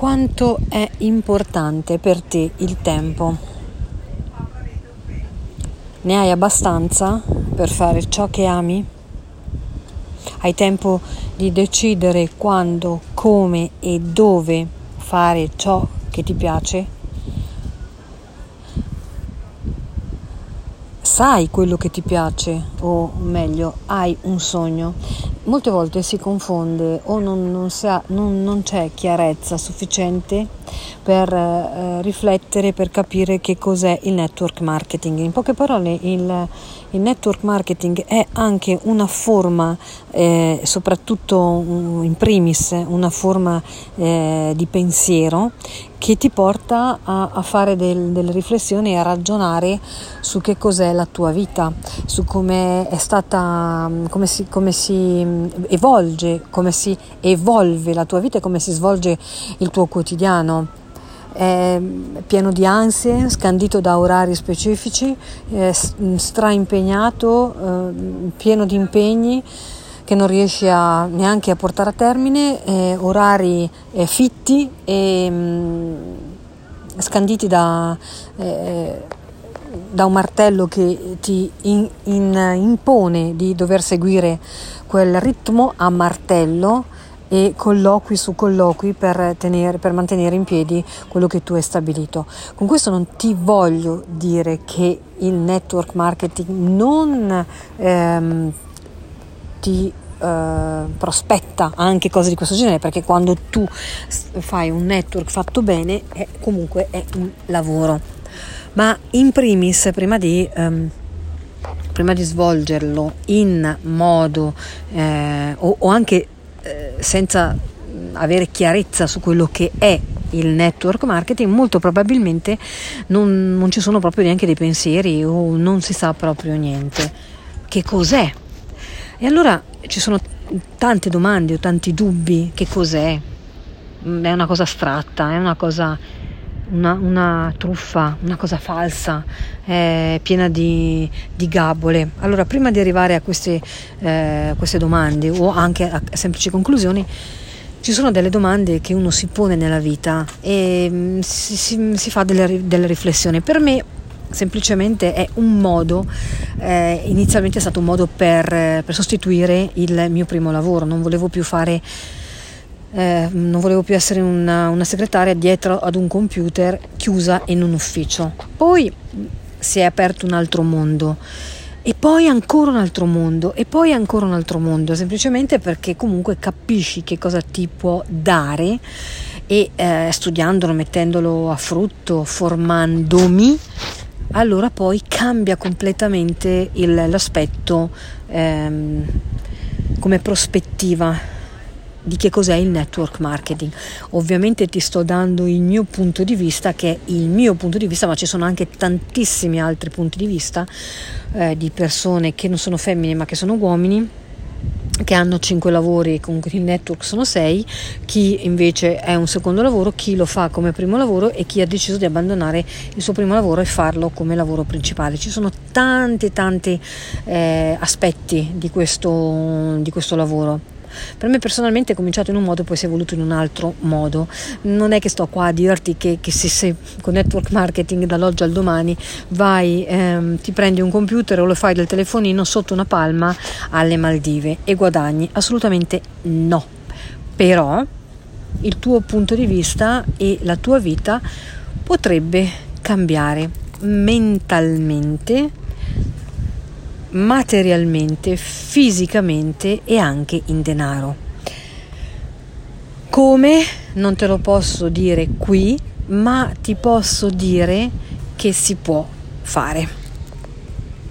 quanto è importante per te il tempo. Ne hai abbastanza per fare ciò che ami? Hai tempo di decidere quando, come e dove fare ciò che ti piace? sai quello che ti piace o meglio hai un sogno molte volte si confonde o non, non, ha, non, non c'è chiarezza sufficiente per eh, riflettere, per capire che cos'è il network marketing. In poche parole, il, il network marketing è anche una forma, eh, soprattutto in primis, una forma eh, di pensiero che ti porta a, a fare del, delle riflessioni e a ragionare su che cos'è la tua vita, su come è stata, come si, come si evolge, come si evolve la tua vita e come si svolge il tuo quotidiano. È pieno di ansie, scandito da orari specifici, straimpegnato, eh, pieno di impegni che non riesci a, neanche a portare a termine, eh, orari eh, fitti e mh, mm, scanditi da eh, da un martello che ti in, in, impone di dover seguire quel ritmo a martello e colloqui su colloqui per, tenere, per mantenere in piedi quello che tu hai stabilito. Con questo non ti voglio dire che il network marketing non ehm, ti Uh, prospetta anche cose di questo genere perché quando tu fai un network fatto bene è, comunque è un lavoro ma in primis prima di, um, prima di svolgerlo in modo eh, o, o, anche eh, senza avere chiarezza su quello che è il network marketing, molto probabilmente non, non ci sono proprio neanche dei pensieri o non si sa proprio niente. Che cos'è? E allora ci sono tante domande o tanti dubbi. Che cos'è? È una cosa astratta, è una cosa una, una truffa, una cosa falsa, eh, piena di, di, gabole. Allora, prima di arrivare a queste, eh, queste domande o anche a semplici conclusioni, ci sono delle domande che uno si pone nella vita e mm, si, si, si, fa delle, delle riflessioni. Per me semplicemente è un modo, eh, inizialmente è stato un modo per, per sostituire il mio primo lavoro, non volevo più fare eh, non volevo più essere una, una, segretaria dietro ad un computer chiusa in un ufficio. Poi si è aperto un altro mondo e poi ancora un altro mondo e poi ancora un altro mondo, semplicemente perché comunque capisci che cosa ti può dare e eh, studiandolo, mettendolo a frutto, formandomi, allora poi cambia completamente il, l'aspetto ehm, come prospettiva di che cos'è il network marketing. Ovviamente ti sto dando il mio punto di vista, che è il mio punto di vista, ma ci sono anche tantissimi altri punti di vista eh, di persone che non sono femmine ma che sono uomini che hanno 5 lavori comunque il network sono 6, chi invece è un secondo lavoro, chi lo fa come primo lavoro e chi ha deciso di abbandonare il suo primo lavoro e farlo come lavoro principale. Ci sono tanti tanti eh, aspetti di questo, di questo lavoro per me personalmente è cominciato in un modo poi si è evoluto in un altro modo. Non è che sto qua a dirti che, che se sei con network marketing dall'oggi al domani vai, ehm, ti prendi un computer o lo fai del telefonino sotto una palma alle Maldive e guadagni. Assolutamente no. Però il tuo punto di vista e la tua vita potrebbe cambiare mentalmente materialmente, fisicamente e anche in denaro. Come non te lo posso dire qui, ma ti posso dire che si può fare.